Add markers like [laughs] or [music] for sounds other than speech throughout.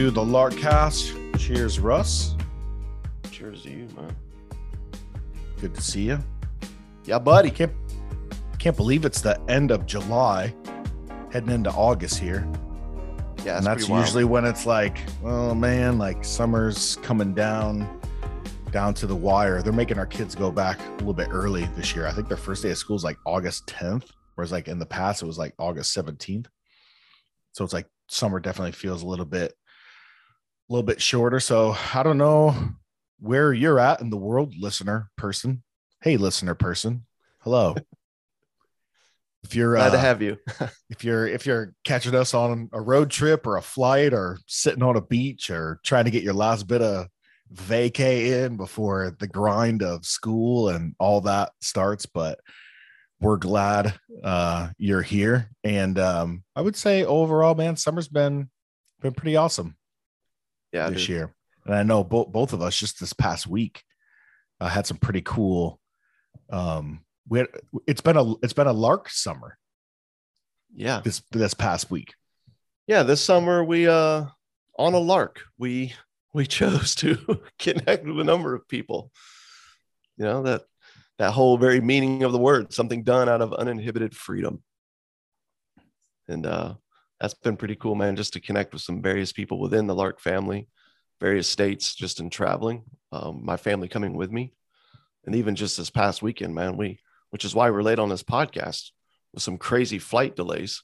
To the Larkcast. Cheers, Russ. Cheers to you, man. Good to see you. Yeah, buddy. Can't can't believe it's the end of July, heading into August here. Yeah, and that's usually when it's like, oh man, like summer's coming down, down to the wire. They're making our kids go back a little bit early this year. I think their first day of school is like August 10th, whereas like in the past it was like August 17th. So it's like summer definitely feels a little bit, little bit shorter. So I don't know where you're at in the world, listener person. Hey, listener person. Hello. [laughs] if you're glad uh, to have you. [laughs] if you're if you're catching us on a road trip or a flight or sitting on a beach or trying to get your last bit of vacay in before the grind of school and all that starts but we're glad uh you're here and um i would say overall man summer's been been pretty awesome yeah, this dude. year and i know both both of us just this past week uh, had some pretty cool um we had, it's been a it's been a lark summer Yeah. this this past week Yeah, this summer we uh on a lark. We we chose to [laughs] connect with a number of people. You know, that that whole very meaning of the word, something done out of uninhibited freedom. And uh that's been pretty cool, man, just to connect with some various people within the Lark family, various states, just in traveling. Um, my family coming with me. And even just this past weekend, man, we which is why we're late on this podcast with some crazy flight delays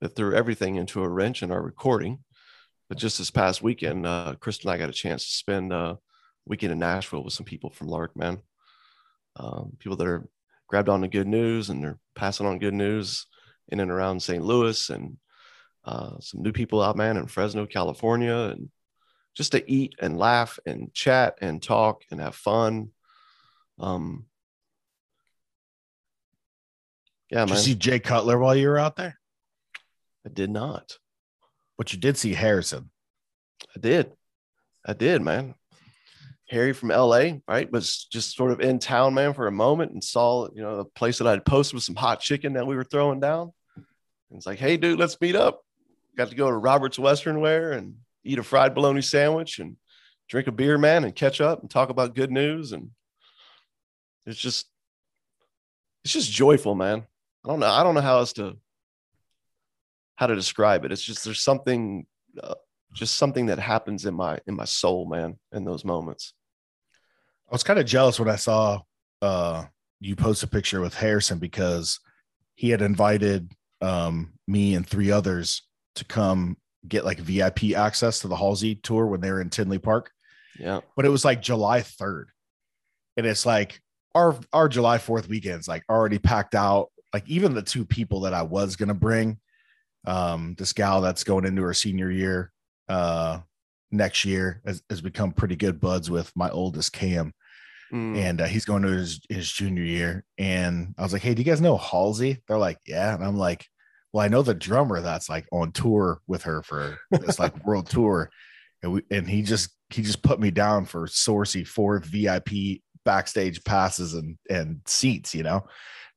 that threw everything into a wrench in our recording. But just this past weekend, uh, Chris and I got a chance to spend uh, a weekend in Nashville with some people from Lark, man. Um, people that are grabbed on to good news and they're passing on good news in and around St. Louis and uh, some new people out, man, in Fresno, California, and just to eat and laugh and chat and talk and have fun. Um, yeah, Did you man, see Jay Cutler while you were out there? I did not. But you did see Harrison. I did. I did, man. Harry from LA, right, was just sort of in town, man, for a moment and saw, you know, a place that I'd posted with some hot chicken that we were throwing down. And it's like, hey, dude, let's meet up. Got to go to Robert's Western Wear and eat a fried bologna sandwich and drink a beer, man, and catch up and talk about good news. And it's just, it's just joyful, man. I don't know. I don't know how else to, how to describe it. It's just, there's something, uh, just something that happens in my in my soul man in those moments I was kind of jealous when I saw uh, you post a picture with Harrison because he had invited um, me and three others to come get like VIP access to the Halsey tour when they were in Tinley Park. yeah But it was like July 3rd. And it's like our our July 4th weekend's like already packed out. Like even the two people that I was gonna bring, um, this gal that's going into her senior year uh next year has, has become pretty good buds with my oldest Cam Mm. and uh, he's going to his, his junior year. And I was like, Hey, do you guys know Halsey? They're like, Yeah. And I'm like, Well, I know the drummer that's like on tour with her for this like [laughs] world tour. And we and he just he just put me down for Sourcey four VIP backstage passes and and seats, you know.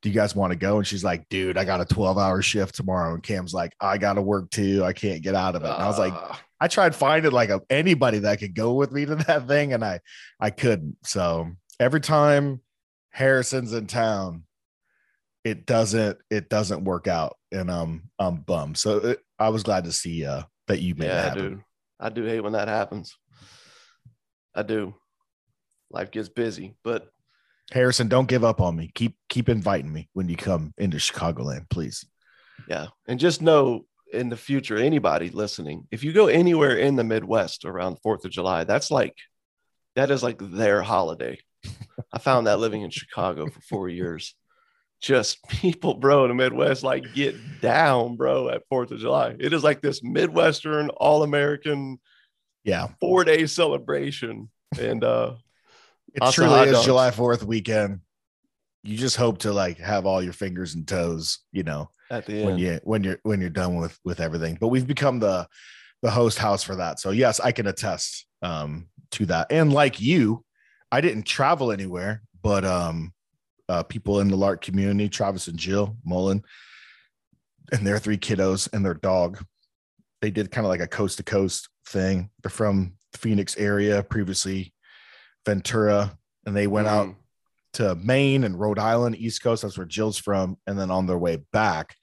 Do you guys want to go? And she's like, dude, I got a 12 hour shift tomorrow. And Cam's like, I gotta work too. I can't get out of it. And I was like, Ah, I tried finding like a, anybody that could go with me to that thing, and I I couldn't. So every time Harrison's in town, it doesn't it doesn't work out, and um I'm bummed. So it, I was glad to see uh that you made yeah that happen. dude i do hate when that happens i do life gets busy but Harrison, don't give up on me. Keep keep inviting me when you come into Chicagoland, please. yeah and just know in the future anybody listening if you go anywhere in the midwest around 4th of july that's like that is like their holiday [laughs] i found that living in chicago for four years just [laughs] people, bro, in the Midwest like get down, bro, at Fourth of July. It is like this Midwestern, all American, yeah, four day celebration. And uh it truly is. July 4th weekend. You just hope to like have all your fingers and toes, you know, at the when you when you're when you're done with with everything. But we've become the the host house for that. So yes, I can attest um to that. And like you, I didn't travel anywhere, but um uh people in the Lark community, Travis and Jill Mullen, and their three kiddos and their dog, they did kind of like a coast to coast thing. They're from the Phoenix area, previously Ventura, and they went out Mm. to Maine and Rhode Island, East Coast. That's where Jill's from. And then on their way back,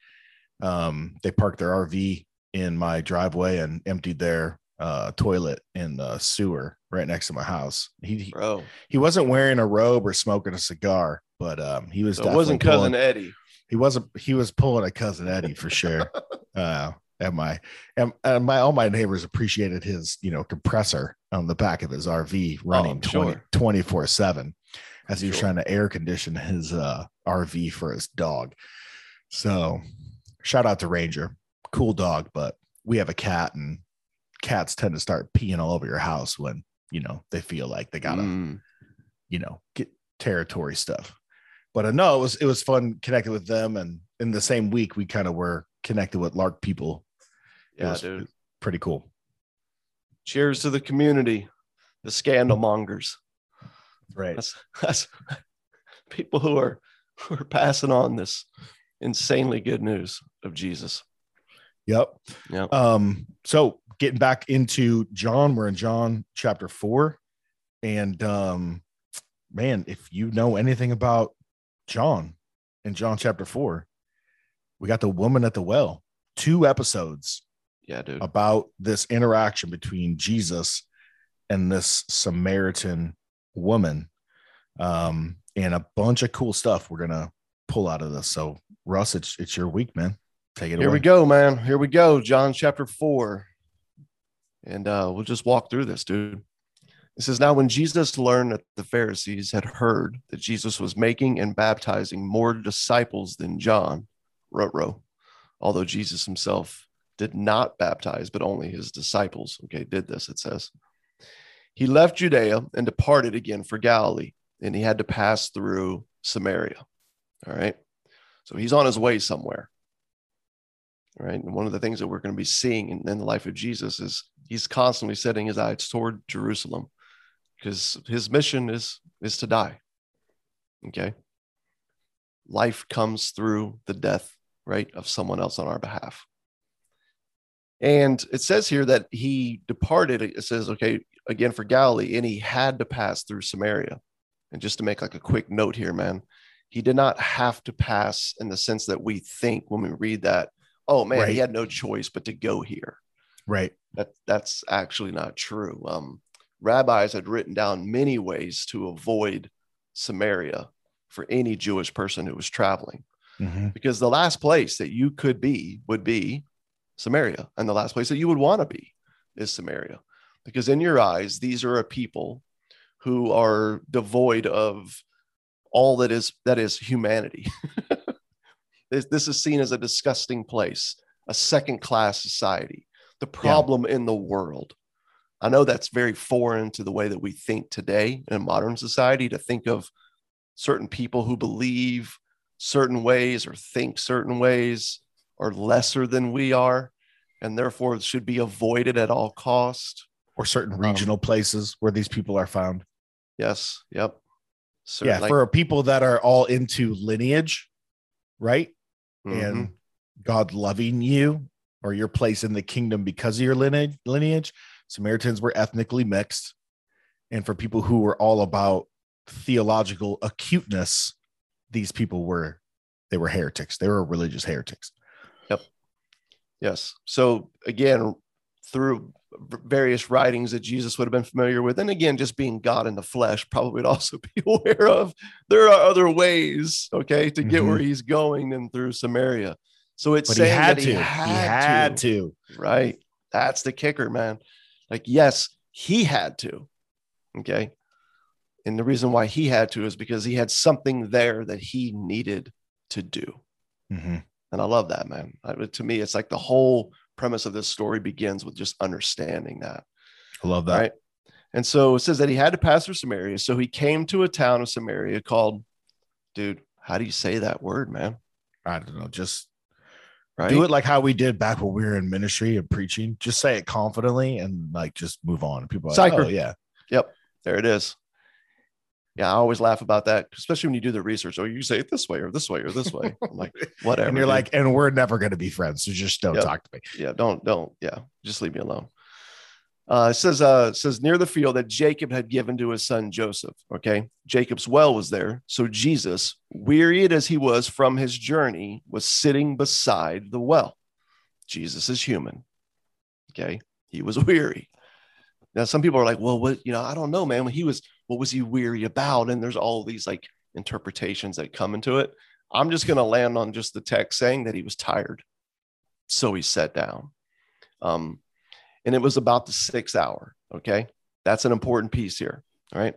um, they parked their RV in my driveway and emptied their uh, toilet in the sewer right next to my house. He he, bro. he wasn't wearing a robe or smoking a cigar, but um, he was. So it wasn't cousin pulling- Eddie. He wasn't. He was pulling a cousin Eddie for sure. [laughs] uh, and my and, and my all my neighbors appreciated his you know compressor on the back of his RV running Oh, sure. 24 7 as he was Sure. trying to air condition his uh, RV for his dog. So shout out to Ranger, cool dog, but we have a cat and cats tend to start peeing all over your house when you know they feel like they gotta Mm. you know get territory stuff but uh, no it was it was fun connecting with them and in the same week we kind of were connected with lark people It Yeah, was dude. pretty cool Cheers to the community, the scandal mongers. right That's that's [laughs] people who are who are passing on this insanely good news of Jesus. Yep Yeah. um so getting back into john we're in john chapter 4 and um man if you know anything about john in john chapter 4 we got the woman at the well two episodes Yeah, dude. about this interaction between Jesus and this Samaritan woman. Um, and a bunch of cool stuff we're gonna pull out of this. So Russ, it's it's your week, man. Take it Here away. we go, man. Here we go. John chapter 4. And uh, we'll just walk through this, dude. It says, Now when Jesus learned that the Pharisees had heard that Jesus was making and baptizing more disciples than John, row, although Jesus himself did not baptize, but only his disciples, okay, did this, it says. He left Judea and departed again for Galilee, and he had to pass through Samaria. All right. So he's on his way somewhere right? And one of the things that we're going to be seeing in, in the life of Jesus is he's constantly setting his eyes toward Jerusalem because his mission is is to die. Okay. Life comes through the death, right, of someone else on our behalf. And it says here that he departed, it says, okay, again for Galilee, and he had to pass through Samaria. And just to make like a quick note here, man, he did not have to pass in the sense that we think when we read that oh man, Right. he had no choice but to go here. Right. That that's actually not true. Um, rabbis had written down many ways to avoid Samaria for any Jewish person who was traveling, Mhm. because the last place that you could be would be Samaria, and the last place that you would want to be is Samaria, because in your eyes, these are a people who are devoid of all that is that is humanity. [laughs] this, this is seen as a disgusting place, a second class society, the problem in the world. I know that's very foreign to the way that we think today in modern society to think of certain people who believe certain ways or think certain ways are lesser than we are and therefore should be avoided at all cost. Or certain Um, regional places where these people are found. Yes. Yep. So yeah, like- for people that are all into lineage, right? Mhm. and God loving you or your place in the kingdom because of your lineage, lineage. Samaritans were ethnically mixed. And for people who were all about theological acuteness, these people were they were heretics. They were religious heretics. Yep. Yes. So again, through various writings that Jesus would have been familiar with, and again, just being God in the flesh, probably would [laughs] also be aware of. There are other ways, okay, to get where he's going than through Samaria. So it's Mm-hmm. But he saying had that to. he He had, had to. to. Right. That's the kicker, man. Like, yes, he had to. Okay. And the reason why he had to is because he had something there that he needed to do. hmm And I love that, man. I, to me, it's like the whole premise of this story begins with just understanding that. I love that. Right. And so it says that he had to pass through Samaria. So he came to a town of Samaria called, dude, how do you say that word, man? I don't know. Just Right. do it like how we did back when we were in ministry and preaching. Just say it confidently and like just move on. People are like, oh, yeah. Yep. There it is. Yeah, I always laugh about that, especially when you do the research. Oh, you say it this way or this way or this way. I'm like, [laughs] whatever. and you're dude. like, and we're never going to be friends. So just don't Yep. talk to me. yeah, don't, don't, yeah, just leave me alone. Uh, it says, uh, it says near the field that Jacob had given to his son Joseph. Okay, Jacob's well was there, so Jesus, wearied as he was from his journey, was sitting beside the well. Jesus is human. Okay, he was [laughs] weary. Now, some people are like, well, what, you know, I don't know, man. When he was, what was he weary about? And there's all these like interpretations that come into it. I'm just going to land on just the text saying that he was tired. So he sat down. Um, and it was about the sixth hour. Okay. That's an important piece here. All right.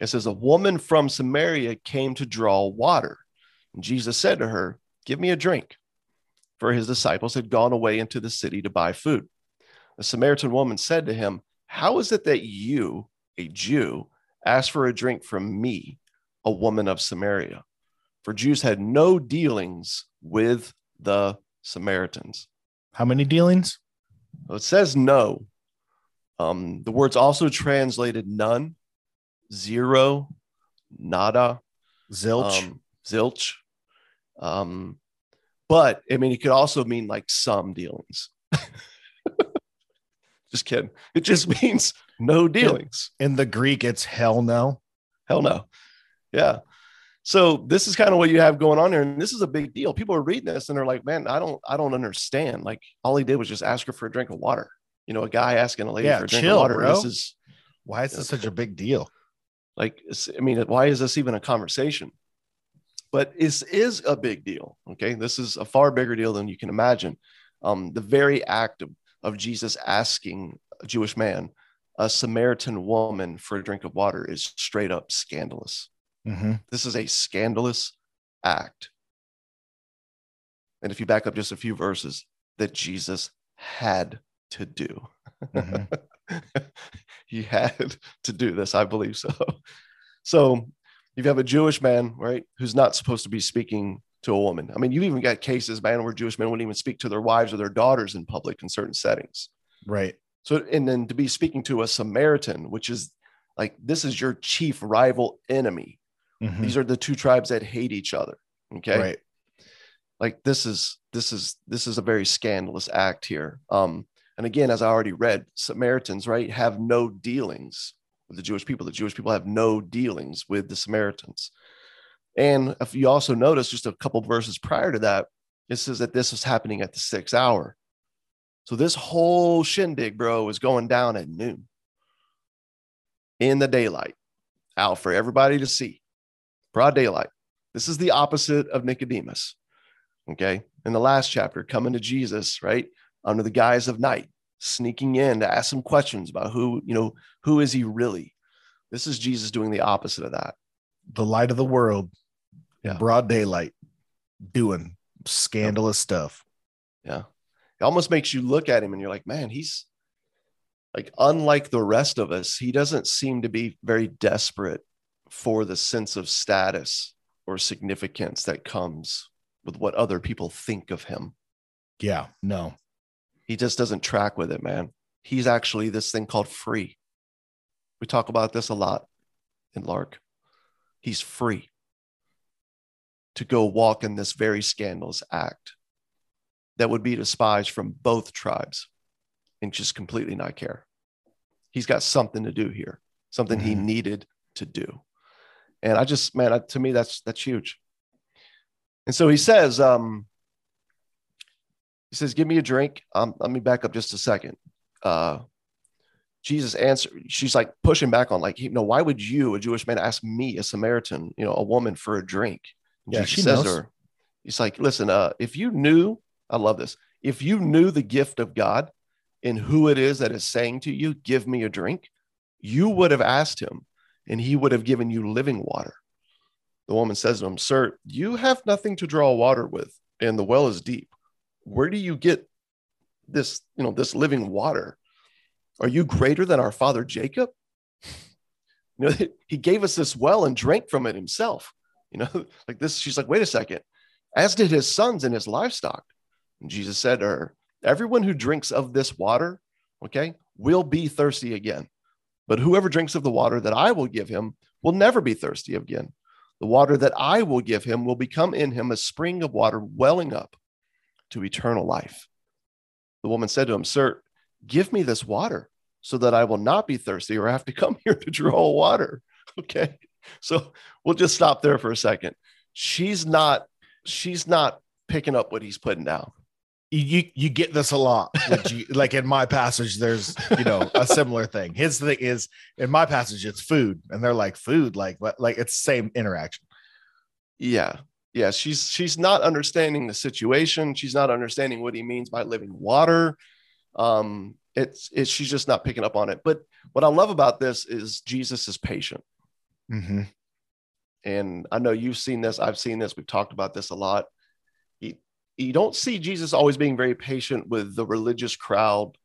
It says, A woman from Samaria came to draw water. And Jesus said to her, Give me a drink. For his disciples had gone away into the city to buy food. The Samaritan woman said to him, How is it that you, a Jew, ask for a drink from me, a woman of Samaria? For Jews had no dealings with the Samaritans. How many dealings? Well, it says no. Um, the word's also translated none, zero, nada, Zilch. um, zilch. Um, but I mean, it could also mean like some dealings. [laughs] just kidding. It just [laughs] means no dealings. In the Greek, it's hell no. Hell no. Yeah. So this is kind of what you have going on here, and this is a big deal. People are reading this and they're like, "Man, I don't, I don't understand." Like, all he did was just ask her for a drink of water. You know, a guy asking a lady Yeah, for a drink chill, of water. bro. This is Why is this such a big deal? like, I mean, why is this even a conversation? But this is a big deal. Okay, this is a far bigger deal than you can imagine. Um, the very act of, of Jesus asking a Jewish man, a Samaritan woman, for a drink of water is straight up scandalous. hmm This is a scandalous act. And if you back up just a few verses, that Jesus had to do. Mhm. [laughs] he had to do this, I believe so. So you have a Jewish man, right, who's not supposed to be speaking to a woman. I mean, you've even got cases, man, where Jewish men wouldn't even speak to their wives or their daughters in public in certain settings. Right. So, and then to be speaking to a Samaritan, which is like, this is your chief rival enemy. Mhm. These are the two tribes that hate each other. Okay. Right. Like this is this is this is a very scandalous act here. Um, and again, as I already read, Samaritans, right, have no dealings with the Jewish people. The Jewish people have no dealings with the Samaritans. And if you also notice just a couple verses prior to that, it says that this was happening at the sixth hour. So this whole shindig, bro, is going down at noon in the daylight, out for everybody to see broad daylight. This is the opposite of Nicodemus. Okay. In the last chapter, coming to Jesus, right? Under the guise of night, sneaking in to ask some questions about who, you know, who is he really? This is Jesus doing the opposite of that. The light of the world. Yeah. Broad daylight. Doing scandalous stuff. Yeah. It almost makes you look at him and you're like, man, he's like, unlike the rest of us, he doesn't seem to be very desperate for the sense of status or significance that comes with what other people think of him. Yeah. No. He just doesn't track with it, man. He's actually this thing called free. We talk about this a lot in Lark. He's free to go walk in this very scandalous act that would be despised from both tribes and just completely not care. He's got something to do here, something he Mhm. needed to do. And I just, man, I- to me, that's that's huge. And so he says, um, he says, "Give me a drink." Um, let me back up just a second. Uh, Jesus answered. She's like pushing back on, like, you know, why would you, a Jewish man, ask me, a Samaritan, you know, a woman, for a drink? And Yeah, Jesus she says knows. to her, "He's like, listen, uh, if you knew, I love this. If you knew the gift of God and who it is that is saying to you, give me a drink, you would have asked him, and he would have given you living water." The woman says to him, Sir, you have nothing to draw water with, and the well is deep. Where do you get this, you know, this living water? Are you greater than our father Jacob? You know, [laughs] he gave us this well and drank from it himself. You know, [laughs] like this, she's like, wait a second, as did his sons and his livestock. And Jesus said to her, Everyone who drinks of this water, okay, will be thirsty again. But whoever drinks of the water that I will give him will never be thirsty again. The water that I will give him will become in him a spring of water welling up to eternal life. The woman said to him, Sir, give me this water so that I will not be thirsty or have to come [laughs] here to draw water. [laughs] Okay. So we'll just stop there for a second. She's not, she's not picking up what he's putting down you you get this a lot you, [laughs] like in my passage there's you know a similar thing. His thing is in my passage it's food and they're like food? Like what like it's same interaction. Yeah. Yeah she's she's not understanding the situation. She's not understanding what he means by living water. Um it's it's she's just not picking up on it. But what i love about this is jesus is patient. Mm-hmm. and i know you've seen this. I've seen this. We've talked about this a lot you don't see Jesus always being very patient with the religious crowd,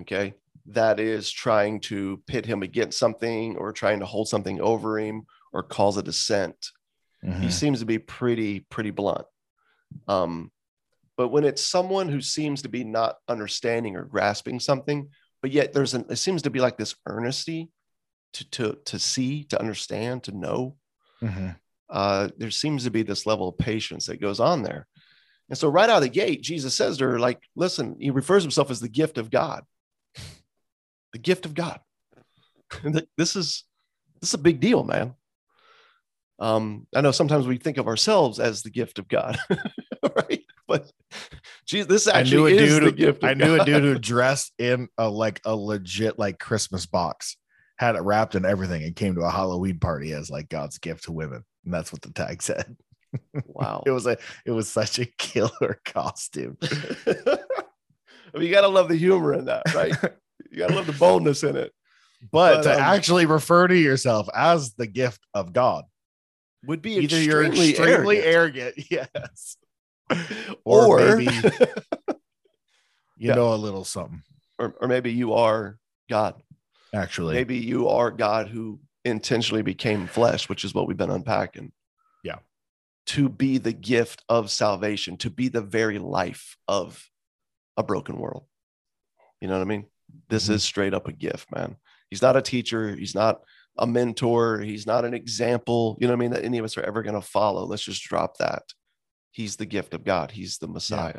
okay, that is trying to pit him against something or trying to hold something over him or cause a dissent. Mm-hmm. He seems to be pretty, pretty blunt. Um, but when it's someone who seems to be not understanding or grasping something, but yet there's an, it seems to be like this earnesty to, to, to see, to understand, to know. Mm-hmm. Uh, there seems to be this level of patience that goes on there. And so, right out of the gate, Jesus says to her, like, listen, he refers himself as the gift of God. The gift of God. [laughs] this is this is a big deal, man. Um, I know sometimes we think of ourselves as the gift of God, [laughs] right? But geez, this actually is the gift. I knew God. a dude who dressed in a like a legit like Christmas box, had it wrapped and everything, and came to a Halloween party as like God's gift to women, and that's what the tag said. Wow. [laughs] it was a it was such a killer [laughs] costume. [laughs] I mean, you gotta love the humor in that, right? You gotta love the boldness in it. But, but to um, actually refer to yourself as the gift of God would be either you're extremely arrogant, arrogant yes, or, or maybe you yeah. know a little something, or, or maybe you are God. Actually, maybe you are God who intentionally became flesh, which is what we've been unpacking to be the gift of salvation, to be the very life of a broken world. You know what I mean? This mm-hmm. is straight up a gift, man. He's not a teacher. He's not a mentor. He's not an example, you know what I mean, that any of us are ever going to follow. Let's just drop that. He's the gift of God. He's the Messiah.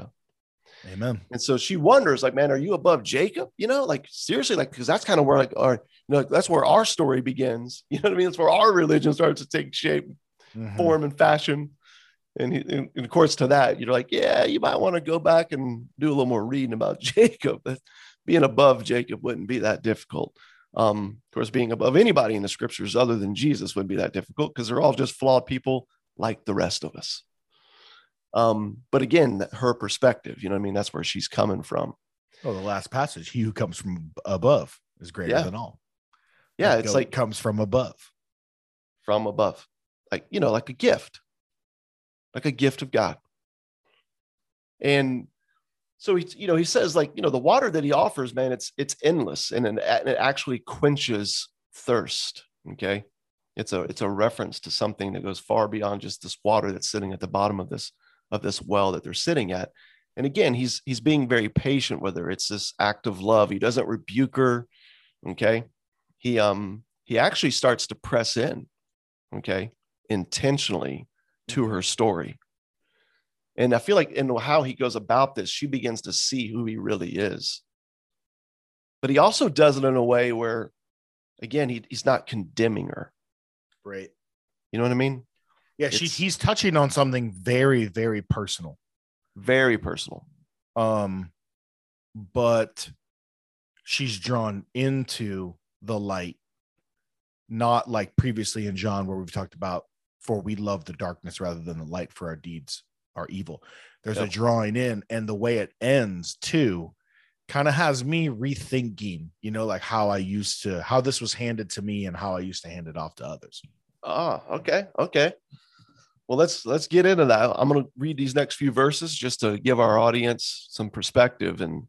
Yeah. Amen. And so she wonders, like, man, are you above Jacob? You know, like seriously, like, because that's kind of where like our, you know, that's where our story begins. [laughs] You know what I mean? That's where our religion starts to take shape mm-hmm. form and fashion. And, he, and, of course, to that, you're like, yeah, you might want to go back and do a little more reading about [laughs] Jacob. Being above Jacob wouldn't be that difficult. Um, of course, being above anybody in the scriptures other than Jesus wouldn't be that difficult because they're all just flawed people like the rest of us. Um, but again, her perspective, you know what I mean? That's where she's coming from. Oh, the last passage, he who comes from above is greater yeah. than all. Yeah, it's like comes from above. From above. Like, you know, like a gift like a gift of God. And so he, you know, he says like, you know, the water that he offers, man, it's it's endless and, and it actually quenches thirst. Okay. It's a it's a reference to something that goes far beyond just this water that's sitting at the bottom of this of this well that they're sitting at. And again, he's he's being very patient with her. It's this act of love. He doesn't rebuke her. Okay. He um he actually starts to press in, okay, intentionally to her story. And I feel like in how he goes about this, she begins to see who he really is. But he also does it in a way where, again, he, he's not condemning her. Right. You know what I mean? Yeah, she, he's touching on something very, very personal. Very personal. Um, but she's drawn into the light, not like previously in John, where we've talked about for we love the darkness rather than the light for our deeds are evil there's yep. a drawing in and the way it ends too kind of has me rethinking you know like how i used to how this was handed to me and how i used to hand it off to others Ah, okay, okay. Well, let's let's get into that. I'm going to read these next few verses just to give our audience some perspective, and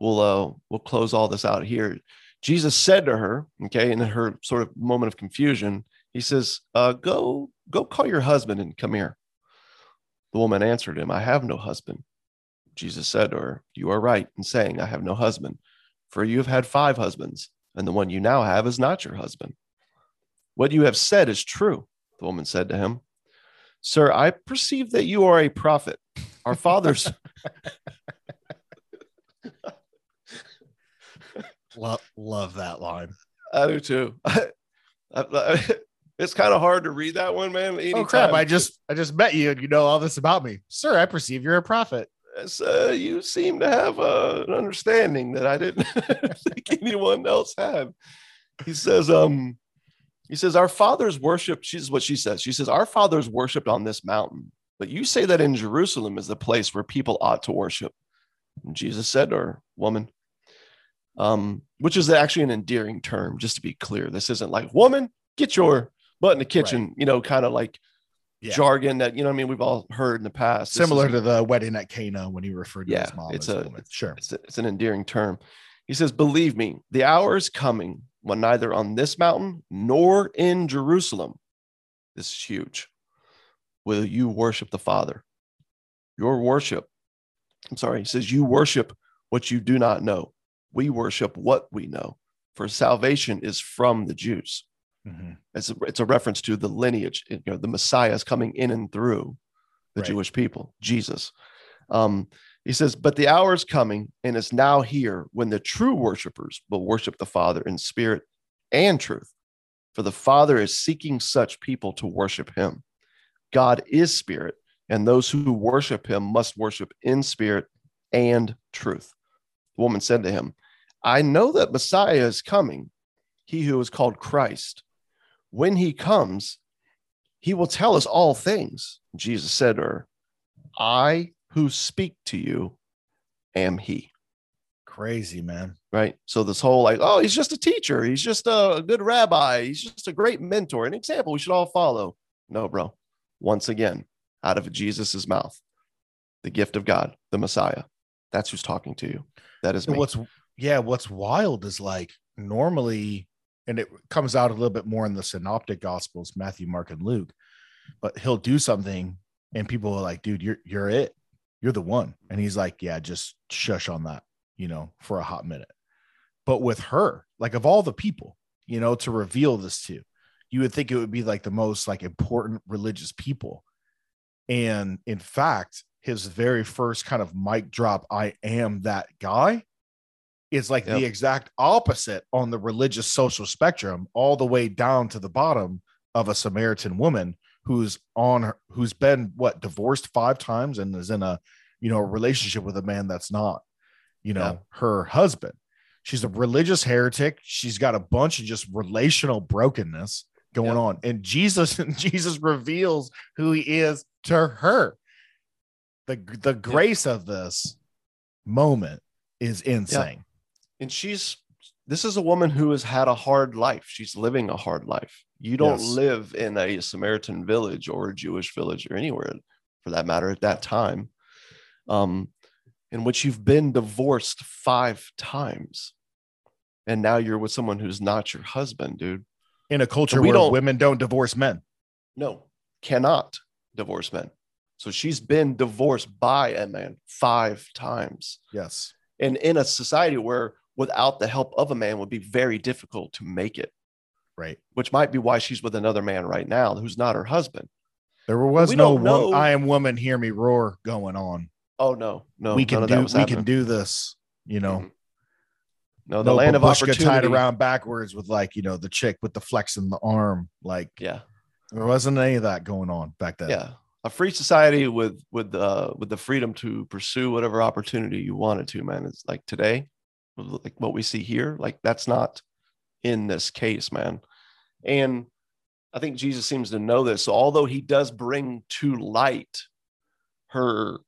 we'll uh, we'll close all this out here. Jesus said to her, okay, in her sort of moment of confusion, he says, uh, "Go go call your husband and come here." The woman answered him, "I have no husband." Jesus said to her, "You are right in saying I have no husband, for you have had five husbands, and the one you now have is not your husband." What you have said is true, the woman said to him. Sir, I perceive that you are a prophet. Our fathers. [laughs] [laughs] love, love that line. I do too. [laughs] I, I, it's kind of hard to read that one, man. Oh crap! I just I just met you, and you know all this about me, sir. I perceive you're a prophet. Uh, you seem to have uh, an understanding that I didn't [laughs] think anyone else had. He says, um, he says, Our fathers worshiped, she's what she says. She says, Our fathers worshiped on this mountain, but you say that in Jerusalem is the place where people ought to worship. And Jesus said to her, Woman, um, which is actually an endearing term, just to be clear. This isn't like, Woman, get your butt in the kitchen, right. you know, kind of like yeah. jargon that, you know I mean? We've all heard in the past. Similar to the wedding at Cana when he referred to yeah, his mom it's a, woman. Sure. It's, a, it's an endearing term. He says, Believe me, the hour is coming when neither on this mountain nor in Jerusalem, this is huge, will you worship the Father. Your worship, I'm sorry, he says, You worship what you do not know. We worship what we know, for salvation is from the Jews. Mm-hmm. It's, a, it's a reference to the lineage, you know, the Messiah is coming in and through the right. Jewish people, Jesus. Um, he says, But the hour is coming and is now here when the true worshipers will worship the Father in spirit and truth. For the Father is seeking such people to worship him. God is spirit, and those who worship him must worship in spirit and truth. The woman said to him, I know that Messiah is coming, he who is called Christ. When he comes, he will tell us all things. Jesus said to her, I who speak to you am he. Crazy, man. Right. So this whole like, oh, he's just a teacher. He's just a good rabbi. He's just a great mentor, an example we should all follow. No, bro. Once again, out of Jesus's mouth, the gift of God, the Messiah. That's who's talking to you. That is me. What's yeah, what's wild is like normally, and it comes out a little bit more in the synoptic gospels, Matthew, Mark, and Luke, but he'll do something and people are like, dude, you're you're it you're the one. And he's like, yeah, just shush on that, you know, for a hot minute. But with her, like of all the people, you know, to reveal this to, you would think it would be like the most like important religious people. And in fact, his very first kind of mic drop, I am that guy, is like yep. the exact opposite on the religious social spectrum, all the way down to the bottom of a Samaritan woman who's on her, who's been what divorced five times and is in a you know a relationship with a man that's not you know her husband. She's a religious heretic. She's got a bunch of just relational brokenness going on. And jesus [laughs] jesus reveals who he is to her. The the grace of this moment is insane and she's this is a woman who has had a hard life. She's living a hard life. You don't yes. live in a Samaritan village or a Jewish village or anywhere for that matter at that time, um, in which you've been divorced five times. And now you're with someone who's not your husband, dude. In a culture where don't, women don't divorce men. No, cannot divorce men. So she's been divorced by a man five times. Yes. And in a society where without the help of a man would be very difficult to make it. Right. Which might be why she's with another man right now who's not her husband. There was no wo- I am woman, hear me roar going on. Oh no, no, we can do we happening. can do this, you know. Mm-hmm. No, the no land of opportunity tied around backwards with like you know the chick with the flex in the arm, like yeah, there wasn't any of that going on back then. Yeah, a free society with with uh with the freedom to pursue whatever opportunity you wanted to, man. It's like today, like what we see here like that's not in this case man and i think jesus seems to know this so although he does bring to light her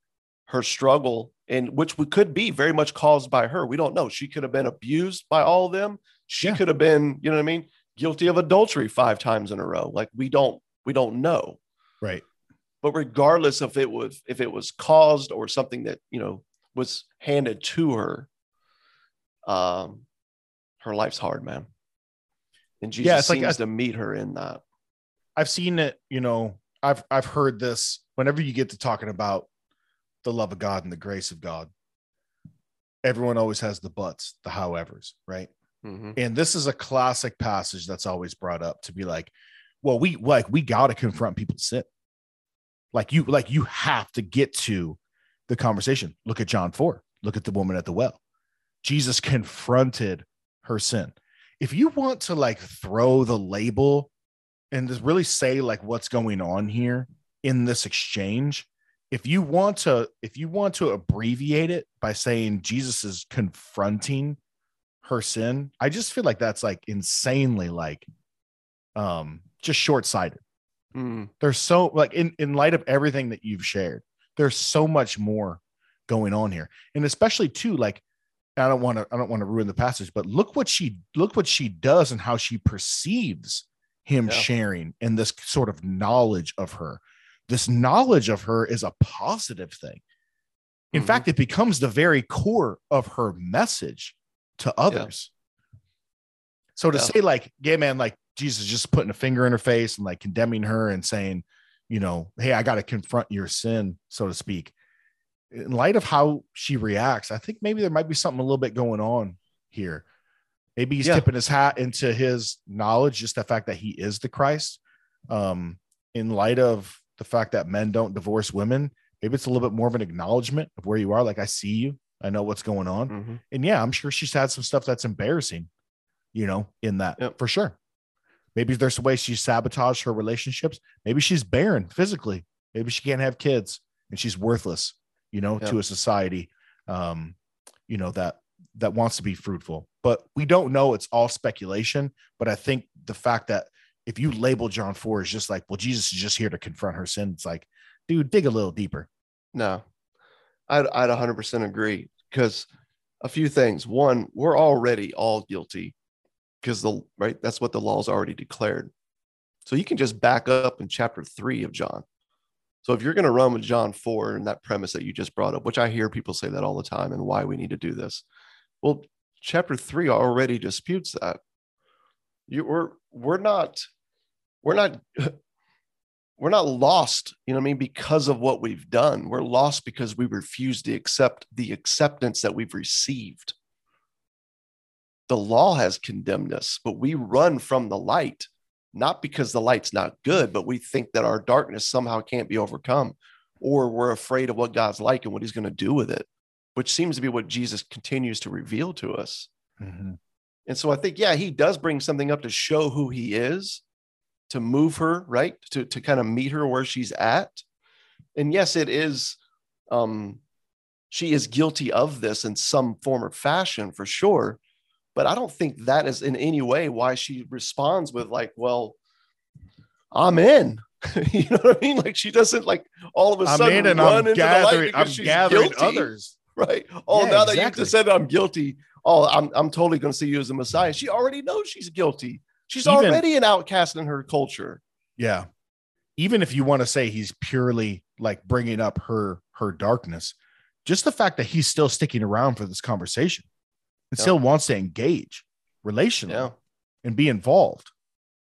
her struggle and which we could be very much caused by her we don't know she could have been abused by all of them she yeah. could have been you know what i mean guilty of adultery five times in a row. Like we don't we don't know. Right. But regardless of it was if it was caused or something that you know was handed to her, um, her life's hard, man. And Jesus Yeah, like seems a- to meet her in that. I've seen it, you know, I've I've heard this whenever you get to talking about the love of God and the grace of God. Everyone always has the buts, the howevers, right? Mhm. And this is a classic passage that's always brought up to be like, well, we like we got to confront people's sin. Like you, like you have to get to the conversation. Look at John 4. Look at the woman at the well. Jesus confronted her sin. If you want to like throw the label and just really say like what's going on here in this exchange, if you want to, if you want to abbreviate it by saying Jesus is confronting her sin, I just feel like that's like insanely like um just short-sighted Mm. there's so like in in light of everything that you've shared there's so much more going on here and especially too like i don't want to i don't want to ruin the passage but look what she look what she does and how she perceives him Yeah. sharing and this sort of knowledge of her this knowledge of her is a positive thing in Mhm. fact it becomes the very core of her message to others so to Yeah. say like gay man like jesus just putting a finger in her face and like condemning her and saying you know hey i got to confront your sin so to speak in light of how she reacts i think maybe there might be something a little bit going on here maybe he's Yeah. tipping his hat into his knowledge just the fact that he is the christ um in light of the fact that men don't divorce women maybe it's a little bit more of an acknowledgement of where you are like i see you i know what's going on Mhm. and yeah, I'm sure she's had some stuff that's embarrassing, you know, in that Yep. for sure. Maybe there's a way she sabotaged her relationships. Maybe she's barren physically. Maybe she can't have kids and she's worthless, you know, to a society, um, you know, that that wants to be fruitful. But we don't know. It's all speculation. But I think the fact that if you label John Four as just like, well, Jesus is just here to confront her sin, it's like, dude, dig a little deeper. No, I'd, I'd 100% agree because a few things. One, we're already all guilty because the right that's what the law's already declared. So you can just back up in chapter three of John. So if you're going to run with John 4 and that premise that you just brought up, which I hear people say that all the time and why we need to do this. Well, chapter 3 already disputes that. You we're we're not we're not [laughs] we're not lost, you know what I mean, because of what we've done. We're lost because we refuse to accept the acceptance that we've received. The law has condemned us, but we run from the light, not because the light's not good, but we think that our darkness somehow can't be overcome, or we're afraid of what God's like and what he's going to do with it, which seems to be what Jesus continues to reveal to us. And so I think, yeah, he does bring something up to show who he is, to move her, right? To, to kind of meet her where she's at. And yes, it is, um, she is guilty of this in some form or fashion for sure. But I don't think that is in any way why she responds with, like, well, I'm in. [laughs] you know what I mean? Like she doesn't like all of a I'm sudden in and run I'm into the light because I'm she's gathering guilty others. right? Oh, Yeah, now that exactly. you just said I'm guilty, oh, I'm I'm totally going to see you as a Messiah. She already knows she's guilty. She's Even- already an outcast in her culture. Yeah. Even if you want to say he's purely like bringing up her her darkness, just the fact that he's still sticking around for this conversation and Yeah. still wants to engage relationally Yeah, and be involved,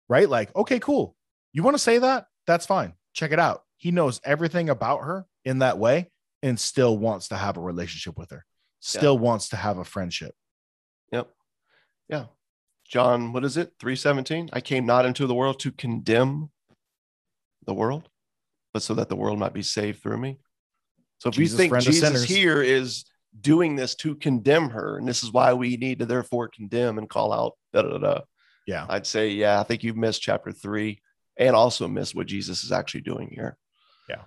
right? Like, okay, cool. You want to say that? That's fine. Check it out. He knows everything about her in that way and still wants to have a relationship with her. Still wants to have a friendship. yep, yeah. John, what is it? Three seventeen. I came not into the world to condemn the world, but so that the world might be saved through me. So if Jesus, you think Jesus here is doing this to condemn her, and this is why we need to therefore condemn and call out da da da. Yeah. I'd say, yeah, I think you've missed chapter three and also missed what Jesus is actually doing here. Yeah.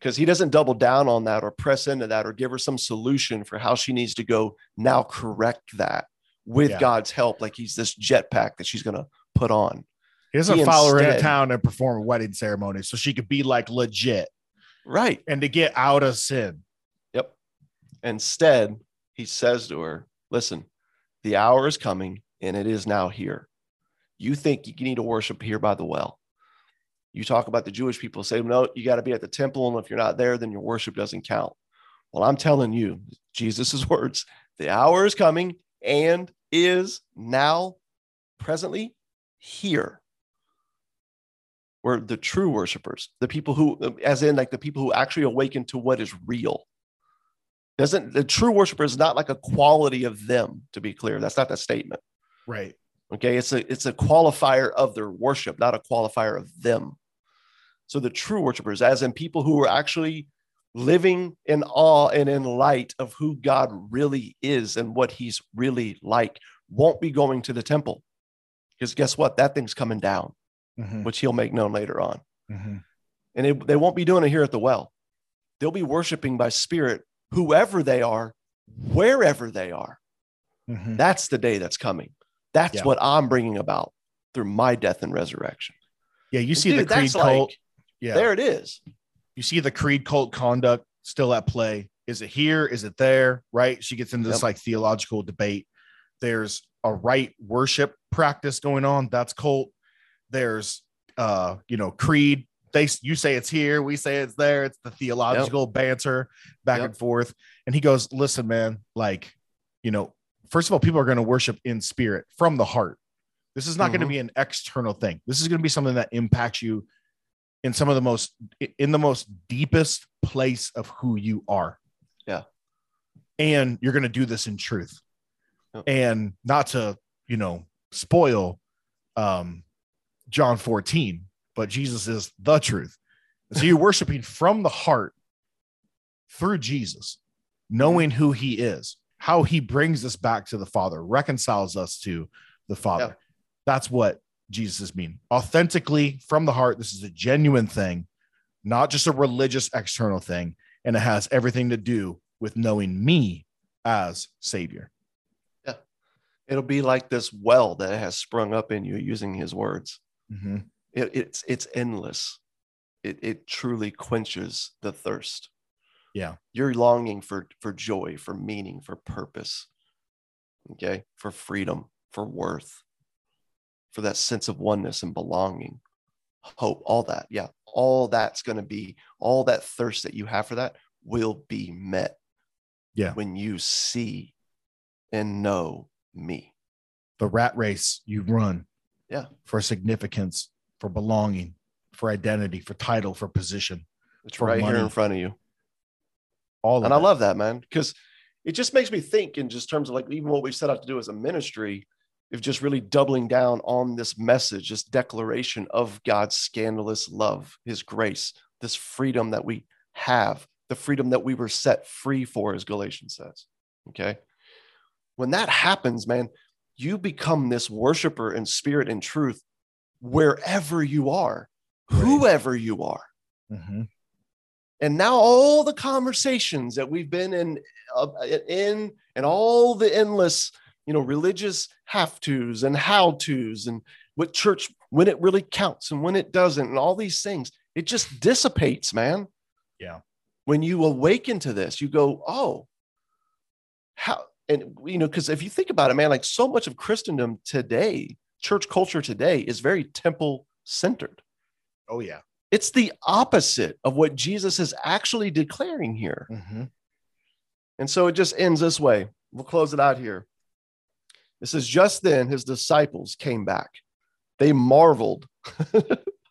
Because he doesn't double down on that or press into that or give her some solution for how she needs to go now correct that with Yeah. God's help. Like he's this jetpack that she's going to put on. He doesn't He follow her into town and perform a wedding ceremony so she could be like legit Right. and to get out of sin. Instead, he says to her, listen, the hour is coming and it is now here. You think you need to worship here by the well. You talk about the Jewish people say, no, you got to be at the temple. And if you're not there, then your worship doesn't count. Well, I'm telling you, Jesus' [laughs] words, the hour is coming and is now presently here. Where the true worshipers, the people who, as in like the people who actually awaken to what is real. Doesn't the true worshiper is not like a quality of them, to be clear. That's not the statement. Right. Okay. It's a it's a qualifier of their worship, not a qualifier of them. So the true worshipers, as in people who are actually living in awe and in light of who God really is and what he's really like, won't be going to the temple. Because guess what? That thing's coming down, Mhm. which he'll make known later on. Mhm. And it, they won't be doing it here at the well. They'll be worshiping by spirit, whoever they are, wherever they are. Mhm. That's the day that's coming. That's Yeah. what I'm bringing about through my death and resurrection. Yeah, you see dude, the creed cult. like- yeah, There it is. you see the creed cult conduct still at play. Is it here? Is it there? Right? She gets into this Yep. like theological debate. There's a right worship practice going on. That's cult. There's uh, you know, creed. They you say it's here, we say it's there. It's the theological banter back Yep. and forth. And he goes, Listen, man, like, you know, first of all, people are going to worship in spirit from the heart. This is not going to be an external thing. This is going to be something that impacts you in some of the most in the most deepest place of who you are. Yeah. And you're going to do this in truth. Yep. And not to, you know, spoil um John 14, but Jesus is the truth. So you're worshiping from the heart through Jesus, knowing who he is, how he brings us back to the Father, reconciles us to the Father. That's what Jesus mean. Authentically from the heart, this is a genuine thing, not just a religious external thing, and it has everything to do with knowing me as Savior. Yeah. It'll be like this well that has sprung up in you using his words. Mhm. It, it's it's endless. It it truly quenches the thirst. Yeah. You're longing for for joy, for meaning, for purpose. Okay? For freedom, for worth, for that sense of oneness and belonging, hope, all that. Yeah. All that's going to be all that thirst that you have for that will be met. Yeah. When you see and know me. The rat race you run Yeah. for significance, for belonging, for identity, for title, for position, It's For right here in front of you. all of and I love that, man, because it just makes me think in just terms of like even what we've set out to do as a ministry, of just really doubling down on this message, this declaration of God's scandalous love, his grace, this freedom that we have, the freedom that we were set free for, as Galatians says. Okay. When that happens, man, you become this worshiper in spirit and truth wherever you are, Right. whoever you are. Mhm. And now all the conversations that we've been in, uh, in and all the endless, you know, religious have tos and how tos and what church, when it really counts and when it doesn't, and all these things, it just dissipates, man. Yeah. When you awaken to this, you go, oh, how, and, you know, because if you think about it, man, like so much of Christendom today, church culture today is very temple centered Oh yeah. it's the opposite of what Jesus is actually declaring here. Mhm. And so it just ends this way. We'll close it out here. It says, Just then his disciples came back. They marveled. [laughs]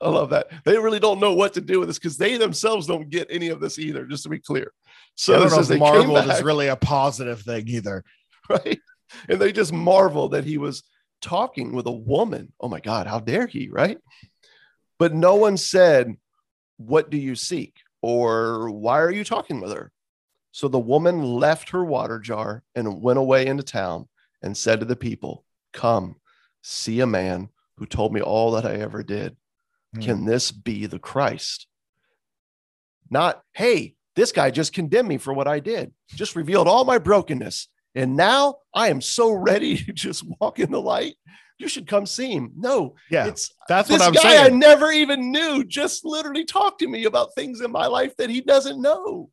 I love that. They really don't know what to do with this because they themselves don't get any of this either, just to be clear. So I it don't know says if they came marveled is really a positive thing either. [laughs] right? And they just marvel that he was talking with a woman. Oh my God, how dare he, right? But no one said, What do you seek? Or why are you talking with her? So the woman left her water jar and went away into town and said to the people, Come, see a man who told me all that I ever did. Hmm. Can this be the Christ? Not, hey, this guy just condemned me for what I did, just revealed all my brokenness. And now I am so ready [laughs] to just walk in the light. You should come see him. No, Yeah, it's that's this what I'm guy I never even knew just literally talked to me about things in my life that he doesn't know.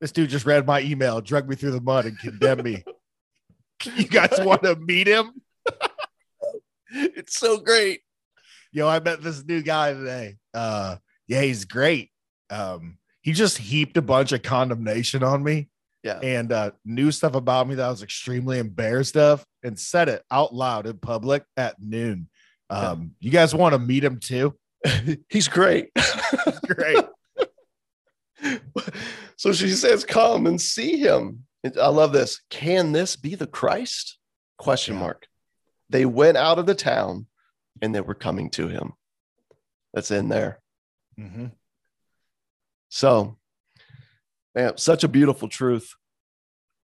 This dude just read my email, drug me through the mud, and condemned me. [laughs] you guys want to meet him? [laughs] it's so great. Yo, I met this new guy today. Uh, yeah, he's great. Um, he just heaped a bunch of condemnation on me. Yeah. And uh, knew stuff about me that I was extremely embarrassed of and said it out loud in public at noon. Um, you guys want to meet him too? [laughs] He's great. [laughs] Great. so she says, "Come and see him." I love this. Can this be the Christ? Question Yeah. mark. They went out of the town, and they were coming to him. That's in there. Mm-hmm. So, man, such a beautiful truth.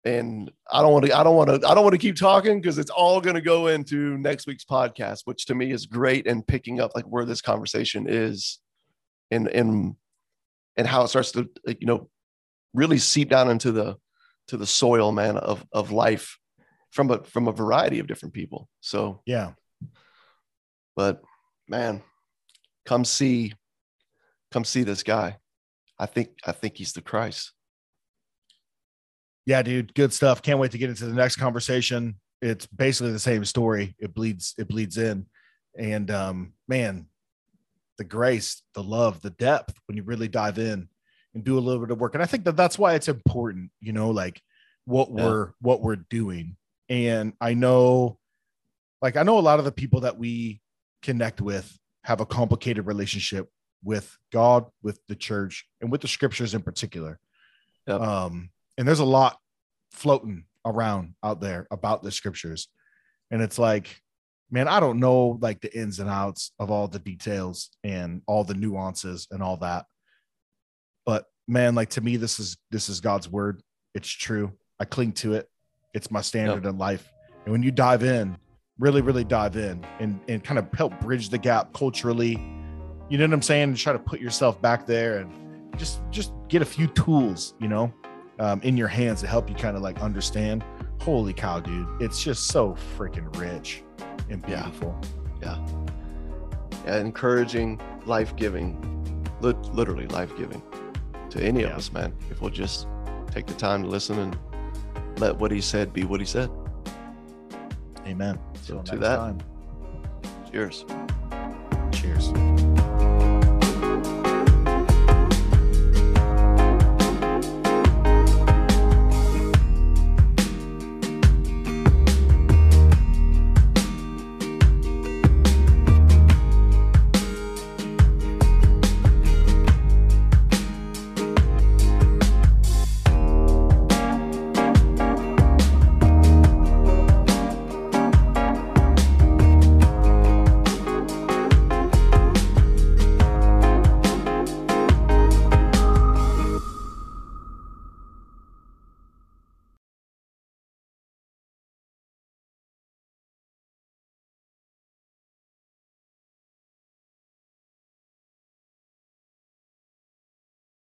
And I don't want to, I don't want to, I don't want to keep talking because it's all going to go into next week's podcast, which to me is great and picking up like where this conversation is and and and how it starts to you know really seep down into the to the soil, man, of of life from a from a variety of different people. So Yeah. but man, come see, come see this guy. I think I think he's the Christ. Yeah, dude. Good stuff. Can't wait to get into the next conversation. It's basically the same story. It bleeds, it bleeds in. And um, man, the grace, the love, the depth when you really dive in and do a little bit of work. And I think that that's why it's important, you know, like what Yeah. we're what we're doing. And I know like I know a lot of the people that we connect with have a complicated relationship with God, with the church, and with the scriptures in particular. Yep. Um, and there's a lot floating around out there about the scriptures. And it's like, man, I don't know like the ins and outs of all the details and all the nuances and all that. But man, like to me, this is this is God's word. It's true. I cling to it. It's my standard in life. And when you dive in, really, really dive in and, and kind of help bridge the gap culturally, you know what I'm saying? And try to put yourself back there and just just get a few tools, you know, um, in your hands to help you kind of like understand. Holy cow, dude! It's just so freaking rich and Yeah. beautiful. Yeah, encouraging, life giving, lit- literally life giving to any of us, man. If we'll just take the time to listen and let what he said be what he said. Amen. So to that- time. Cheers.